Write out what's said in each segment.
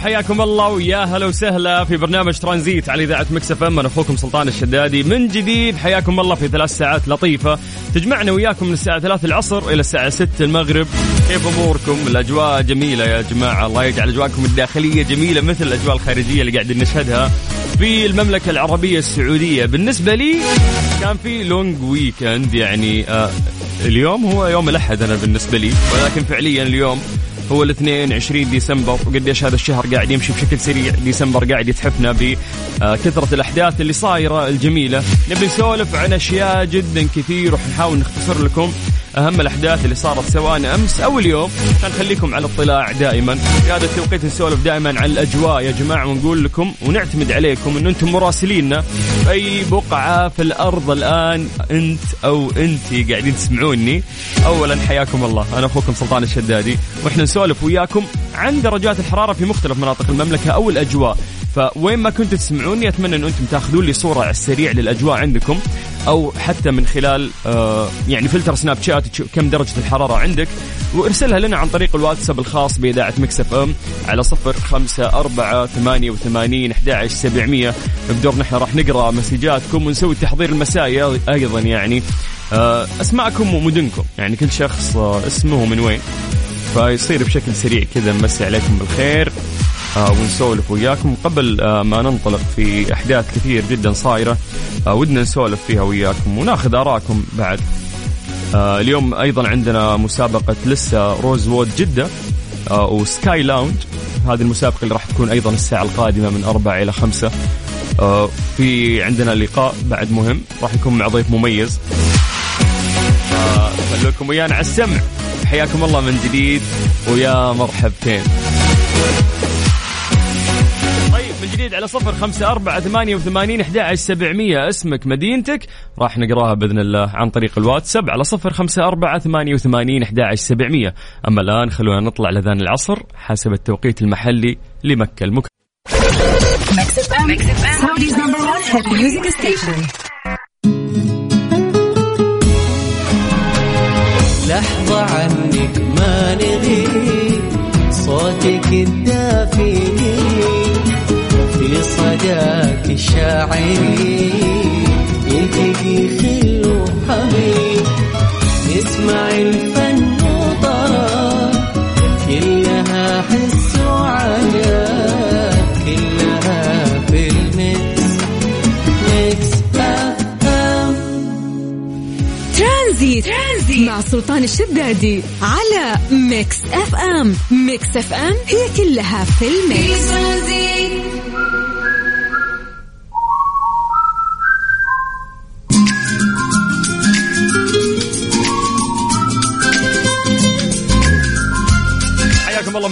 وحياكم الله ويا هلا وسهلا في برنامج ترانزيت على إذاعة Mix FM. أنا أخوكم سلطان الشدادي. من جديد حياكم الله في ثلاث ساعات لطيفة. تجمعنا وياكم من الساعة 3 العصر إلى الساعة 6 المغرب. كيف أموركم؟ الأجواء جميلة يا جماعة. الله يجعل أجواءكم الداخلية جميلة مثل الأجواء الخارجية اللي قاعدين نشهدها في المملكة العربية السعودية. بالنسبة لي كان في long weekend يعني آه اليوم هو يوم الأحد أنا بالنسبة لي. ولكن فعليا اليوم هو الاثنين 20 ديسمبر وقديش هذا الشهر قاعد يمشي بشكل سريع. ديسمبر قاعد يتحفنا بكثرة الأحداث اللي صايرة الجميلة. نبي نسولف عن أشياء جدا كثير ونحاول نختصر لكم. أهم الأحداث اللي صارت سواء أمس أو اليوم. عشان نخليكم على اطلاع دائما. في هذا التوقيت نسولف دائما عن الأجواء يا جماعة ونقول لكم ونعتمد عليكم أن أنتم مراسليننا. في أي بقعة في الأرض الآن أنت أو أنت قاعدين تسمعوني. أولا حياكم الله. أنا أخوكم سلطان الشدادي. وإحنا نسولف وياكم عن درجات الحرارة في مختلف مناطق المملكة أو الأجواء. فوين ما كنتوا تسمعوني أتمنى إن أنتم تأخذون لي صورة على السريع للأجواء عندكم. أو حتى من خلال آه يعني فلتر سناب شات كم درجة الحرارة عندك وارسلها لنا عن طريق الواتساب الخاص بإذاعة Mix FM على صفر خمسة أربعة ثمانية وثمانين أحد سبعمية. بدور نحن راح نقرأ مسجاتكم ونسوي التحضير المسائي أيضا يعني. آه أسماءكم ومدنكم. يعني كل شخص آه اسمه ومن وين؟ فيصير بشكل سريع كذا نمسي عليكم بالخير. ونسولف وياكم. قبل آه ما ننطلق في أحداث كثير جدا صايرة آه ودنا نسولف فيها وياكم وناخذ آرائكم بعد. آه اليوم أيضا عندنا مسابقة لـ Rosewood جدة آه و Sky Lounge. هذه المسابقة اللي راح تكون أيضا الساعة القادمة من أربعة إلى خمسة. آه في عندنا لقاء بعد مهم. راح يكون مع ضيف مميز. آه خلوكم ويانا على السمع. حياكم الله من جديد. ويا مرحبتين. جديد على صفر خمسة أربعة ثمانية وثمانين أحد سبعمية. اسمك مدينتك. راح نقرأها بإذن الله عن طريق الواتساب على صفر خمسة أربعة ثمانية وثمانين أحد سبعمية. أما الآن خلونا نطلع لذان العصر حسب التوقيت المحلي لمكة المكرمة لحظة عنك ما نغيب صوتك الدافئ في صداك الشاعري يلتقي خل وحبيب يسمع الفن وطرب كلها حس وعجب كلها في ال mix Mix FM ترانزيت. ترانزيت. مع سلطان الشدادي على Mix FM Mix FM هي كلها في ال mix. حياكم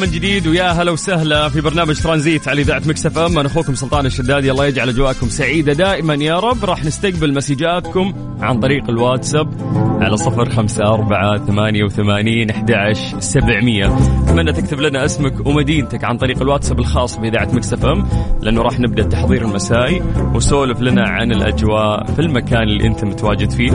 من جديد ويا هلا وسهلا في برنامج ترانزيت على إذاعة Mix FM. أنا أخوكم سلطان الشدادي الله يجعل أجواءكم سعيدة. دائما يا رب راح نستقبل مسجاتكم عن طريق الواتساب على صفر خمسة أربعة ثمانية وثمانين أحداش سبعمية. أتمنى تكتب لنا اسمك ومدينتك عن طريق الواتساب الخاص بإذاعة Mix FM لأنه راح نبدأ التحضير المسائي وسولف لنا عن الأجواء في المكان اللي أنت متواجد فيه.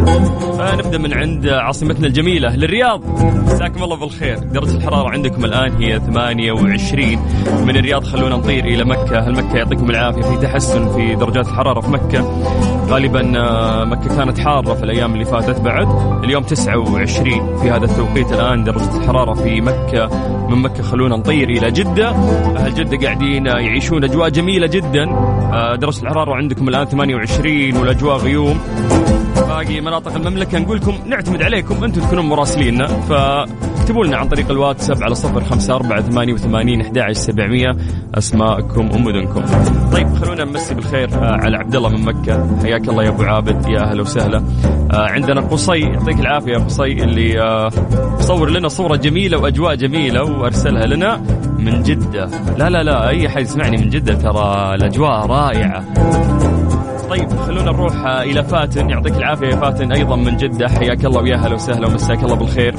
فنبدأ من عند عاصمتنا الجميلة الرياض. مساكم الله بالخير. درجة الحرارة عندكم الآن هي 28 من الرياض. خلونا نطير إلى مكة. هل مكة يعطيكم العافية؟ في تحسن في درجات الحرارة في مكة. غالبا آه، مكة كانت حارة في الأيام اللي فاتت. بعد اليوم 29 في هذا التوقيت الآن درجة الحرارة في مكة. من مكة خلونا نطير إلى جدة. أهل جدة قاعدين يعيشون أجواء جميلة جدا. آه، درجة الحرارة عندكم الآن 28 والأجواء غيوم. باقي مناطق المملكة. نقول لكم نعتمد عليكم أنتم تكونون مراسليننا فاكتبوا لنا عن طريق الواتساب على صفر خمسة أربعة ثمانية وثمانين أحد سبعمية. أسماءكم ومدنكم طيب خلونا نمسي بالخير آه، على عبد الله من مكة. حياك الله يا أبو عابد. يا أهلا وسهلا. آه، عندنا قصي يعطيك العافية يا قصي اللي آه، صور لنا صورة جميلة وأجواء جميلة وأرسلها لنا من جدة. لا لا لا أي حد يسمعني من جدة ترى الأجواء رائعة. طيب خلونا نروح آه، إلى فاتن. يعطيك العافية يا فاتن. أيضا من جدة. حياك الله ويا هلا وسهلا ومساك الله بالخير.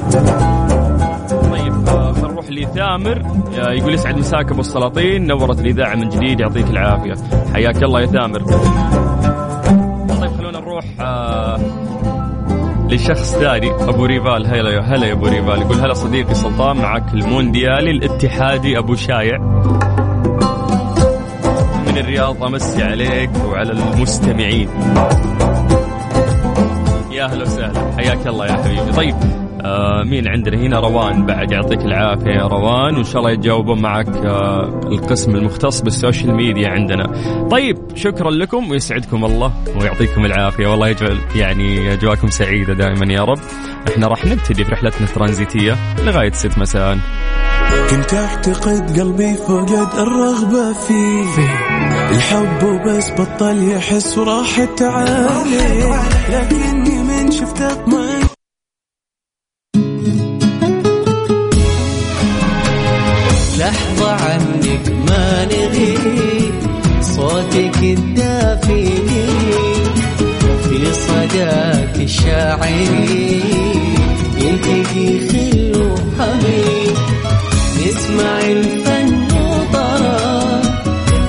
طيب آه، نروح لثامر. آه، يقول يسعد مساك أبو السلاطين. نورت الإذاعة من جديد. يعطيك العافية. حياك الله يا ثامر. طيب خلونا نروح لشخص ثاني. أبو ريفال. هلا هلا يا أبو ريفال. يقول هلا صديقي سلطان. معك المونديالي الاتحادي أبو شايع. من الرياض أمسي عليك وعلى المستمعين. يا أهلا وسهلا. حياك الله يا حبيبي. طيب آه مين عندنا هنا؟ روان. بعد يعطيك العافية يا روان. وإن شاء الله يتجاوبون معك آه القسم المختص بالسوشيال ميديا عندنا. طيب شكرا لكم ويسعدكم الله ويعطيكم العافية. والله يجعل يعني أجواءكم سعيدة دائما يا رب. إحنا راح نبتدي في رحلتنا الترانزيتية لغاية 6 مساء. كنت أعتقد قلبي فقد الرغبة فيه. الحب وبس بطل يحس وراحت عليه لكني من شفتك ما الشاعري يلتقي خل وحبيب نسمع الفن وطرب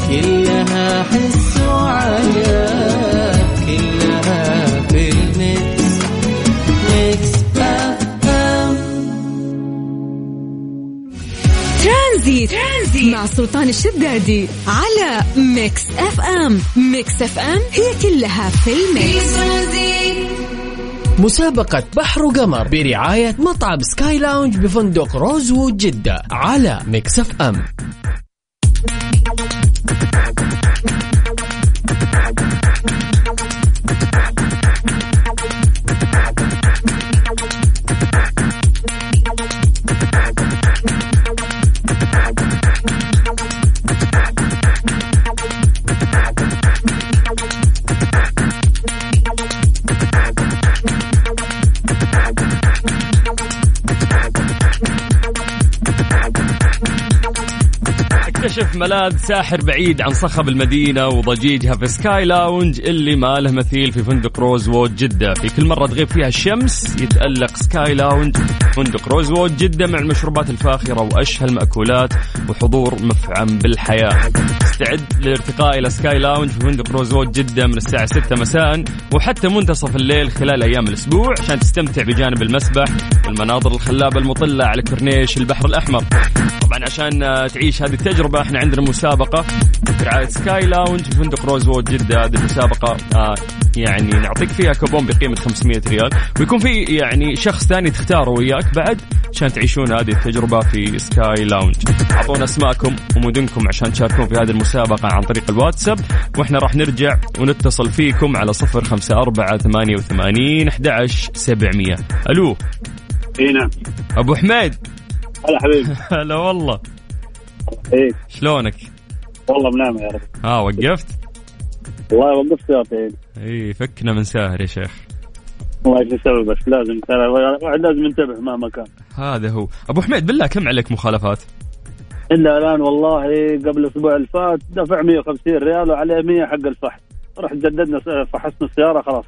كلها حس وعجب كلها في ال mix Mix FM ترانزيت. ترانزيت. مع سلطان الشدادي على Mix FM. Mix FM هي كلها في الميكس. مسابقة بحر وقمر برعاية مطعم Sky Lounge بفندق Rosewood جدة على Mix FM. ملاذ ساحر بعيد عن صخب المدينة وضجيجها في Sky Lounge اللي ما له مثيل في فندق Rosewood جدة. في كل مرة تغيب فيها الشمس يتألق Sky Lounge فندق Rosewood جدة مع المشروبات الفاخرة وأشهى المأكولات وحضور مفعم بالحياة. استعد للارتقاء إلى Sky Lounge في فندق Rosewood جدة من الساعة 6 مساء وحتى منتصف الليل خلال أيام الأسبوع عشان تستمتع بجانب المسبح والمناظر الخلابة المطلة على كورنيش البحر الأحمر. طبعا عشان آه، تعيش هذه التجربة إحنا عندنا مسابقة برعاية Sky Lounge في فندق Rosewood جدة. هذه المسابقة آه يعني نعطيك فيها كوبون بقيمة 500 ريال. ويكون في يعني شخص ثاني تختاره وياك بعد عشان تعيشون هذه التجربة في Sky Lounge. أعطونا أسماءكم ومدنكم عشان تشاركون في هذه المسابقة عن طريق الواتساب. وإحنا راح نرجع ونتصل فيكم على 054 88 11 700 ألو؟ اي نعم. أبو حميد. هلا حبيبي. هلا والله. إيه. شلونك؟ والله منام يا رب. ها وقفت؟ والله وقفت سيارتي إي فكنا من ساهر يا شيخ. والله إيش نسوي بس لازم ترى الواحد لازم ينتبه مهما كان. هذا هو. أبو حميد بالله كم عليك مخالفات؟ إلا الآن والله قبل الأسبوع اللي فات دفع 150 ريال وعليه 100 حق الفحص رحت جددنا فحصنا السيارة خلاص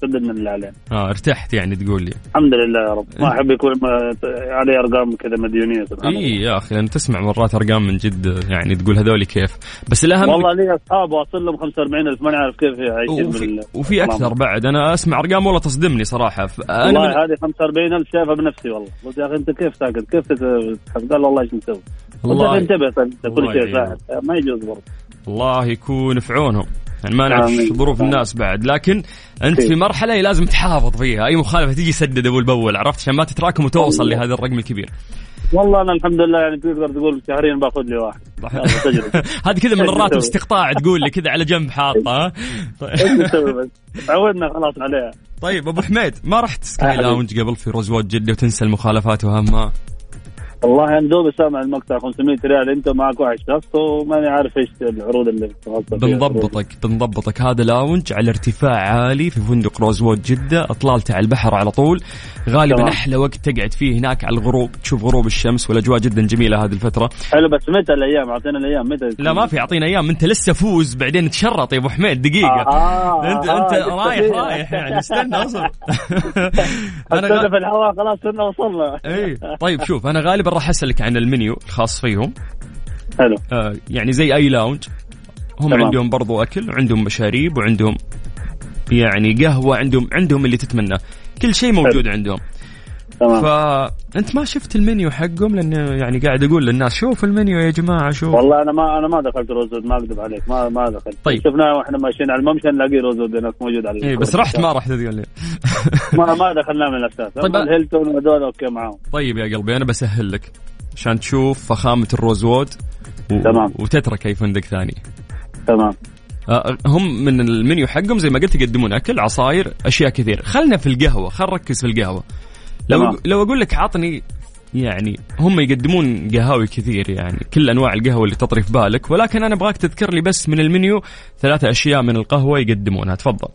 سددنا اللي علينا آه ارتحت يعني تقول لي. الحمد لله يا رب. ما أحب يكون ما- عليه أرقام كذا مديونية. إي يا أخي لأن تسمع مرات أرقام من جد يعني تقول هذول كيف. بس الأهم والله لي أصحاب واصل لهم 45000 ما نعرف كيف عايشين وفي, بال- وفي أكثر بعد. أنا أسمع أرقام والله تصدمني صراحة. أنا من... والله هذه 45000 شايفها بنفسي والله. قلت يا أخي أنت كيف ساكت؟ كيف قال والله إيش نسوي؟ والله الله انتبه انت كل شيء ما يجوز برضه. الله يكون في عونهم. يعني ما نعرف. ظروف الناس بعد لكن أنت في مرحلة لازم تحافظ فيها. أي مخالفة تيجي سدد اول باول عرفت عشان ما تتراكم وتوصل لهذا الرقم الكبير. والله أنا الحمد لله يعني تقدر تقول شهريا باخذ لي واحد. هذه كذا من الراتب؟ استقطاع تقول لي كذا على جنب حاطه ها؟ تعودنا خلاص عليها. طيب أبو حميد ما رحت Sky Lounge قبل في Rosewood جده وتنسى المخالفات وهمها؟ والله أنا دوبي سامع المقطع 500 ريال أنت معك واحد شخص وماني عارف إيش العروض اللي. بنضبطك بنضبطك. هذا lounge على ارتفاع عالي في فندق Rosewood جدة إطلالته على البحر على طول. غالبا تمام. أحلى وقت تقعد فيه هناك على الغروب. تشوف غروب الشمس والأجواء جدا جميلة هذه الفترة. حلو بس متى الأيام؟ أعطينا الأيام متى؟ لا ما في أعطينا أيام. أنت لسه فوز بعدين تشرط يا أبو حميد دقيقة. آه انت آه، أنت لسه رايح. رايح يعني استنى أصبر. أنا. في الهواء خلاص كنا وصلنا. اي طيب شوف أنا غالبا راح اسالك عن المنيو الخاص فيهم. حلو. آه يعني زي أي لاونج هم تمام. عندهم برضو أكل وعندهم مشاريب وعندهم يعني قهوة عندهم عندهم اللي تتمناه. كل شيء موجود عندهم. تمام. فانت ما شفت المنيو حقهم؟ لأن يعني قاعد أقول للناس شوف المنيو يا جماعة شوف والله أنا ما أنا ما دخلت روزود ما أكذب عليك ما ما دخلت. طيب. شفناه وإحنا ماشيين على الممشى نلاقي روزود هناك موجود على إيه بس رحت ما رحت اللي. ما ما دخلناه من الأساس. طيب. الهيلتون وهذول okay معاهم. طيب يا قلبي أنا بسهل لك. عشان تشوف فخامة ال Rosewood و... تمام. وتترك اي فندق ثاني. تمام. هم من المنيو حقهم زي ما قلت يقدمون أكل عصاير أشياء كثير. خلنا في القهوة خل نركز في القهوة. لو. لو أقول لك عطني يعني هم يقدمون قهاوي كثير يعني كل أنواع القهوة اللي تطري في بالك ولكن أنا أبغاك تذكر لي بس من المنيو ثلاثة أشياء من القهوة يقدمونها. تفضل.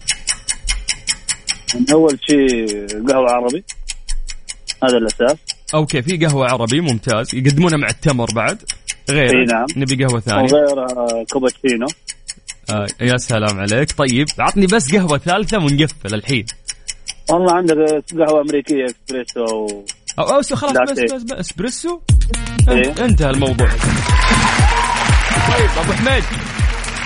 أول شيء قهوة عربي. هذا الأساس. okay في قهوة عربي ممتاز يقدمونها مع التمر بعد. غير إي نعم. نبي قهوة ثانية. وغير كابتشينو آه يا سلام عليك. طيب عطني بس قهوة ثالثة ونقفل الحين. والله عندك قهوة أمريكية اكسبريسو و... أو أو خلاص لا بس. بس, بس إسبريسو إيه. انت- انتهى الموضوع طيب أبو حميد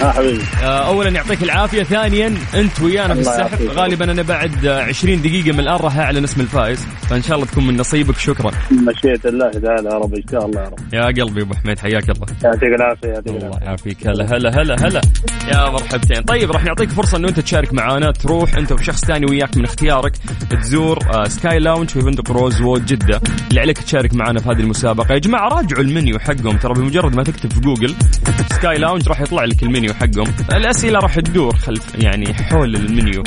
ها حبيبي. آه، اولا يعطيك العافية ثانيا أنت ويانا في الله السحب. غالبا أنا بعد آه، 20 دقيقة من الآن راح أعلن اسم الفائز فإن شاء الله تكون من نصيبك. شكرا. مشيئة الله تعالى يا رب إن شاء الله يا رب. يا قلبي أبو حميد حياك الله. يعطيك العافية يعطيك الله العافية. يعافيك. هلا هلا هلا هلا. يا مرحبتين. طيب راح نعطيك فرصة إنه أنت تشارك معانا تروح أنت وشخص ثاني وياك من اختيارك تزور آه، Sky Lounge في فندق Rosewood جدة. اللي عليك تشارك معانا في هذه المسابقة. يا جماعة راجعوا المنيو حقهم. ترى بمجرد ما تكتب في جوجل Sky Lounge راح يطلع لك المنيو. حقهم. الأسئلة راح تدور خلف يعني حول المنيو.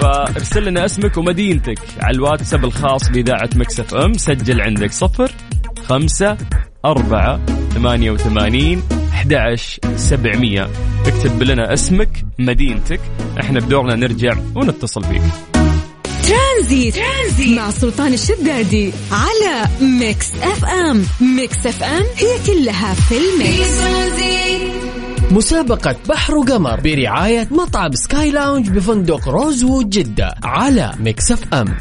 فارسل لنا اسمك ومدينتك على الواتساب الخاص بإذاعة Mix FM. سجل عندك صفر خمسة أربعة ثمانية وثمانين أحد عشر سبعمية. اكتب لنا اسمك مدينتك. إحنا بدورنا نرجع ونتصل فيك ترانزيت. ترانزيت مع سلطان الشدادي على Mix FM. Mix FM هي كلها في ال mix. مسابقة بحر وقمر برعاية مطعم Sky Lounge بفندق Rosewood جدة على Mix FM.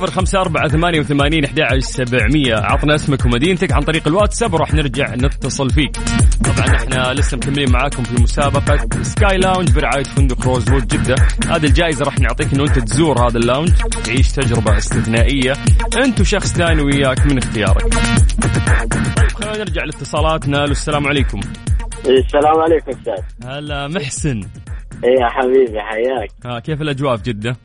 صفر خمسة أربعة ثمانية وثمانين أحد سبعمية. عطنا اسمك ومدينتك عن طريق الواتساب وراح نرجع نتصل فيك. طبعا إحنا لسه مكملين معاكم في مسابقة Sky Lounge برعاية فندق Rosewood جدة. هذه الجائزة راح نعطيك انه أنت تزور هذا ال lounge تعيش تجربة استثنائية. أنت وشخص ثاني وياك من اختيارك. طيب خلينا نرجع لاتصالاتنا. السلام عليكم. السلام عليكم أستاذ. هلا محسن. إيه يا حبيبي حياك. ها كيف الأجواء في جدة؟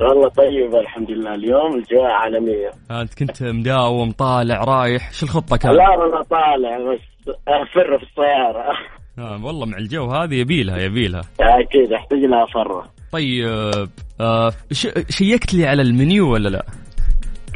والله طيب الحمد لله اليوم الأجواء عالمية. انت كنت مداوم طالع رايح. شو الخطة كانت؟ لا أنا طالع بس أفر في السيارة. آه والله مع الجو هذه يبيلها يبيلها. أكيد أحتاج لها فرة طيب آه ش- check ت لي على المنيو ولا لا؟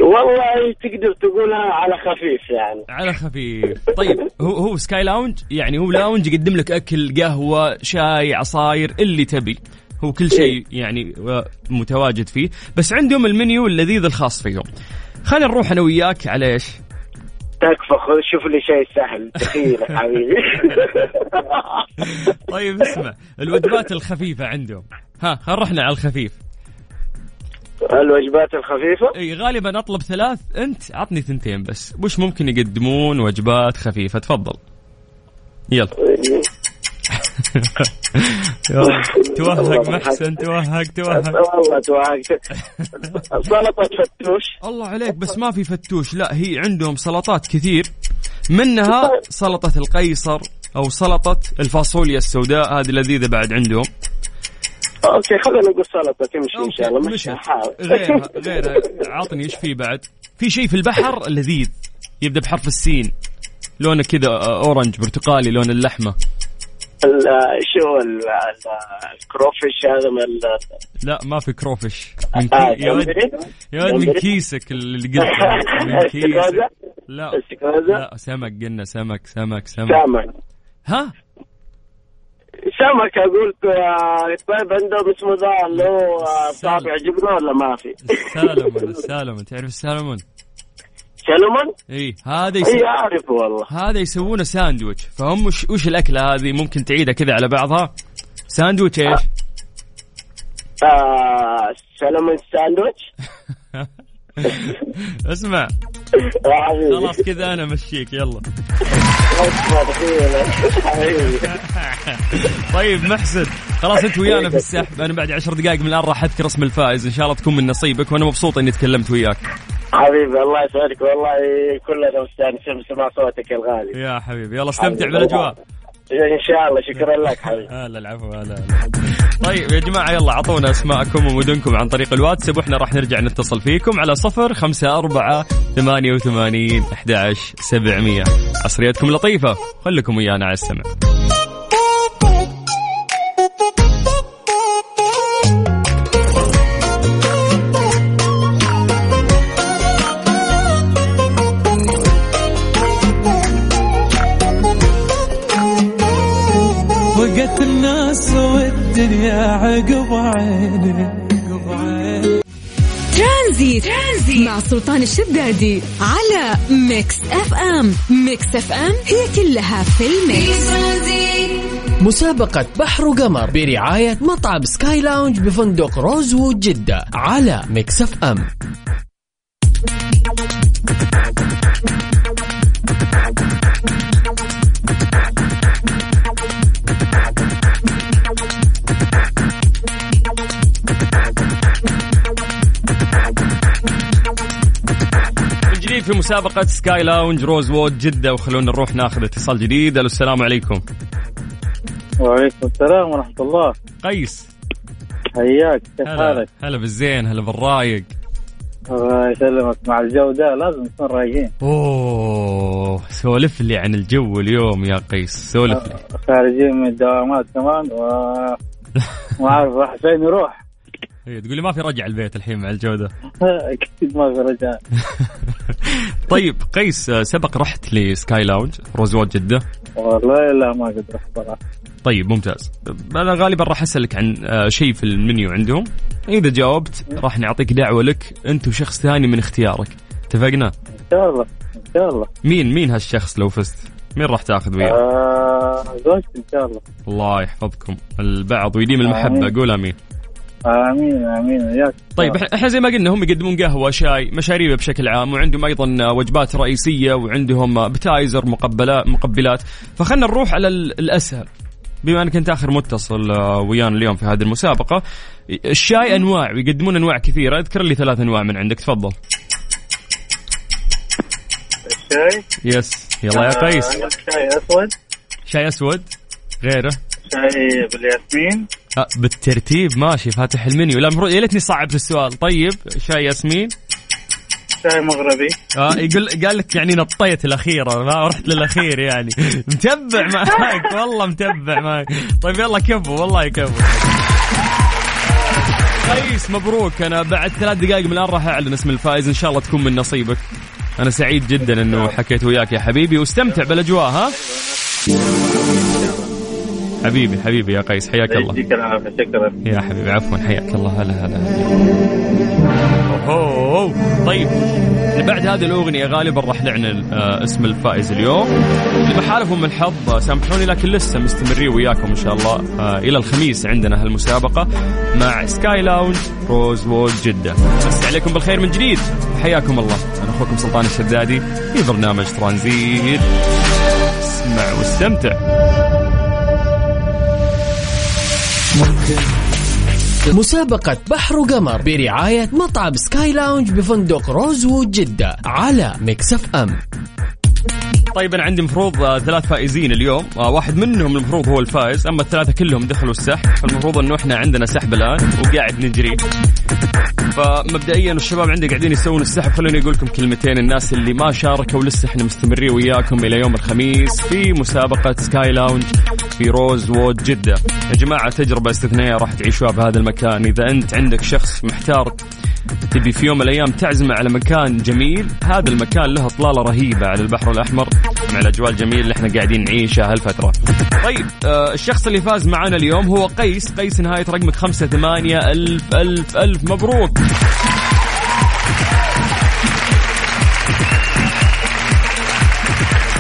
والله تقدر تقولها على خفيف يعني. على خفيف. طيب هو هو Sky Lounge يعني هو lounge يقدم لك أكل قهوة شاي عصاير اللي تبي. هو كل شيء يعني آه، متواجد فيه. بس عندهم المنيو اللذيذ الخاص فيهم. خلينا نروح أنا وياك. على إيش؟ تكفى خذ شوف لي شيء سهل. تخيل يا حبيبي. طيب اسمع. الوجبات الخفيفة عندهم. ها خل رحنا على الخفيف. الوجبات الخفيفة؟ إي غالبا أطلب ثلاث. أنت عطني ثنتين بس. وش ممكن يقدمون وجبات خفيفة؟ تفضل. يلا. يلا. توهق. محسن توهق توهق. والله توهقت سلطة فتوش. الله عليك بس ما في فتوش. لا هي عندهم سلطات كثير. منها سلطة القيصر أو سلطة الفاصوليا السوداء هذه لذيذة بعد عندهم. أوكي خلينا نقول سلطة تمشي إن شاء الله. مش غيرها غيرها. عطني إيش في بعد؟ في شيء في البحر لذيذ. يبدأ بحرف السين. لونه كذا أورنج برتقالي لون اللحمة. ال- شو ال- ال- الكروفيش هذا من ال- لا ما في كروفش من آه، كي... يا ولد؟ يا ولد من؟ كيسك اللي قلت من كيسك؟ لا؟ لا سمك قلنا سمك سمك سمك سمك ها سمك أقول طيب عندهم اسمه ذا اللي هو آه،. طابع جبنة ولا ما في؟ السالمون السالمون تعرف السالمون سلمون؟ إي هذا يس... اي اعرفه والله. هذا يسوونه ساندويتش. فهم وش, وش الأكلة هذه؟ ممكن تعيدها كذا على بعضها. ساندويتش إيش؟ آه سلمون ساندويتش. اسمع. خلاص كذا أنا أمشيك يلا. طيب محسن. خلاص أنت ويانا في السحب. أنا بعد عشر دقائق من الآن راح أذكر اسم الفائز. إن شاء الله تكون من نصيبك وأنا مبسوط إني تكلمت وياك. حبيبي الله يسعدك. والله كلنا مستانسين بسمع صوتك الغالي. يا حبيبي يلا استمتع بالأجواء. إن شاء الله شكرا لك حبيبي. هلا العفو هلا. طيب يا جماعة يلا عطونا أسماءكم ومدنكم عن طريق الواتساب وإحنا راح نرجع نتصل فيكم على صفر خمسة أربعة ثمانية وثمانين أحد عشر سبعمية. عصريتكم لطيفة خليكم ويانا على السمع. وقت الناس والدنيا عقب عيني ترانزيت. ترانزيت مع سلطان الشدادي على ميكس FM. Mix FM هي كلها في ال mix. مسابقة بحر وقمر برعاية مطعم Sky Lounge بفندق Rosewood جدة على Mix FM. من جديد في مسابقة Sky Lounge Rosewood جدة وخلونا نروح ناخذ اتصال جديد. ألو السلام عليكم. وعليكم السلام ورحمة الله. قيس. حياك كيف هلا. حالك؟ هلا بالزين هلا بالرايق. الله يسلمك. مع الجو ده لازم نكون رايقين. أوه سولف لي عن الجو اليوم يا قيس. سولف لي. خارجين من الدوامات كمان و ما أعرف راح فين إيه، تقول لي ما في رجعة البيت الحين مع الجو ده أكيد ما في رجعة طيب قيس آه، سبق رحت ل Sky Lounge Rosewood جدة. والله لا ما قد رحت طيب ممتاز. أنا غالبا راح أسألك عن آه، شيء في المنيو عندهم. إذا جاوبت راح نعطيك دعوة لك أنت وشخص ثاني من اختيارك. اتفقنا؟ إن شاء الله إن شاء الله. مين مين هالشخص لو فزت؟ مين راح تاخذ وياه؟ آه زوجتي إن شاء الله. الله يحفظكم. البعض ويديم المحبة. قول آمين. آمين آمين. وياك طيب إح- إحنا زي ما قلنا هم يقدمون قهوة شاي مشاريب بشكل عام وعندهم أيضا وجبات رئيسية وعندهم بتايزر مقبلات مقبلات. فخلنا نروح على ال- الأسهل. بما أنك أنت آخر متصل آه، ويانا اليوم في هذه المسابقة الشاي أنواع ويقدمون أنواع كثيرة. أذكر لي ثلاث أنواع من عندك تفضل. شاي يس. يلا يا قيس. شاي أسود. شاي أسود غيره. شاي بالياسمين. آه بالترتيب ماشي فاتح المنيو. لا المفروض يا ليتني صعبت السؤال. طيب شاي ياسمين. شاي مغربي. آه يقول قال لك يعني نطيت الأخيرة ما رحت للأخير يعني. متبع معاك والله متبع معاك. طيب يلا كفو والله كفو. قيس مبروك. أنا بعد ثلاث دقائق من الآن راح أعلن اسم الفائز. إن شاء الله تكون من نصيبك. أنا سعيد جدا إنه حكيت وياك يا حبيبي واستمتع بالأجواء ها؟ حبيبي حبيبي يا قيس حياك الله. العافية شكرا. يا حبيبي عفوا حياك الله. هلا هلا. طيب. بعد هذه الأغنية غالبا راح نعلن آه، اسم الفائز اليوم. لما حالفهم الحظ آه، سامحوني لكن لسه مستمرين وياكم إن شاء الله آه، إلى الخميس عندنا هالمسابقة مع سكاي لاونج Rosewood جدة. مسا عليكم بالخير من جديد. حياكم الله. أنا أخوكم سلطان الشدادي في برنامج ترانزيت. اسمع واستمتع. مسابقة بحر وقمر برعاية مطعم Sky Lounge بفندق Rosewood جدة على Mix FM. طيب أنا عندي مفروض آه، ثلاث فائزين اليوم. آه، واحد منهم المفروض هو الفائز أما الثلاثة كلهم دخلوا السحب. فالمفروض إنه إحنا عندنا سحب الآن وقاعد نجري. فمبدئيا الشباب عندي قاعدين يسوون السحب. خلوني أقول لكم كلمتين. الناس اللي ما شاركوا ولسه إحنا مستمرين وياكم إلى يوم الخميس في مسابقة Sky Lounge في Rosewood جدة. يا جماعة تجربة استثنائية راح تعيشوها بهذا المكان. إذا أنت عندك شخص محتار تبي في يوم من الأيام تعزمه على مكان جميل هذا المكان له اطلاله رهيبة على البحر الأحمر. مع الأجواء الجميلة اللي إحنا قاعدين نعيشها هالفترة. طيب آه الشخص اللي فاز معنا اليوم هو قيس، قيس نهاية رقمك خمسة ثمانية. ألف ألف ألف مبروك.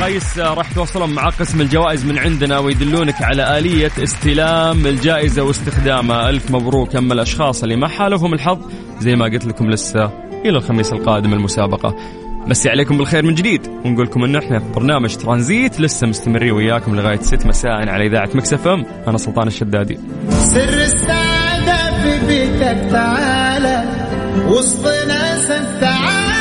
قيس راح تواصلون مع قسم الجوائز من عندنا ويدلونك على آلية استلام الجائزة واستخدامها. ألف مبروك. أما الأشخاص اللي ما حالفهم الحظ زي ما قلت لكم لسه إلى الخميس القادم المسابقة. مسي عليكم بالخير من جديد. ونقول لكم انه إحنا في برنامج ترانزيت لسه مستمرين وياكم لغاية 6 مساء على إذاعة مكسف إم. أنا سلطان الشدادي. سر السعادة في بيتك تعالى. وسط ناسك تعالى.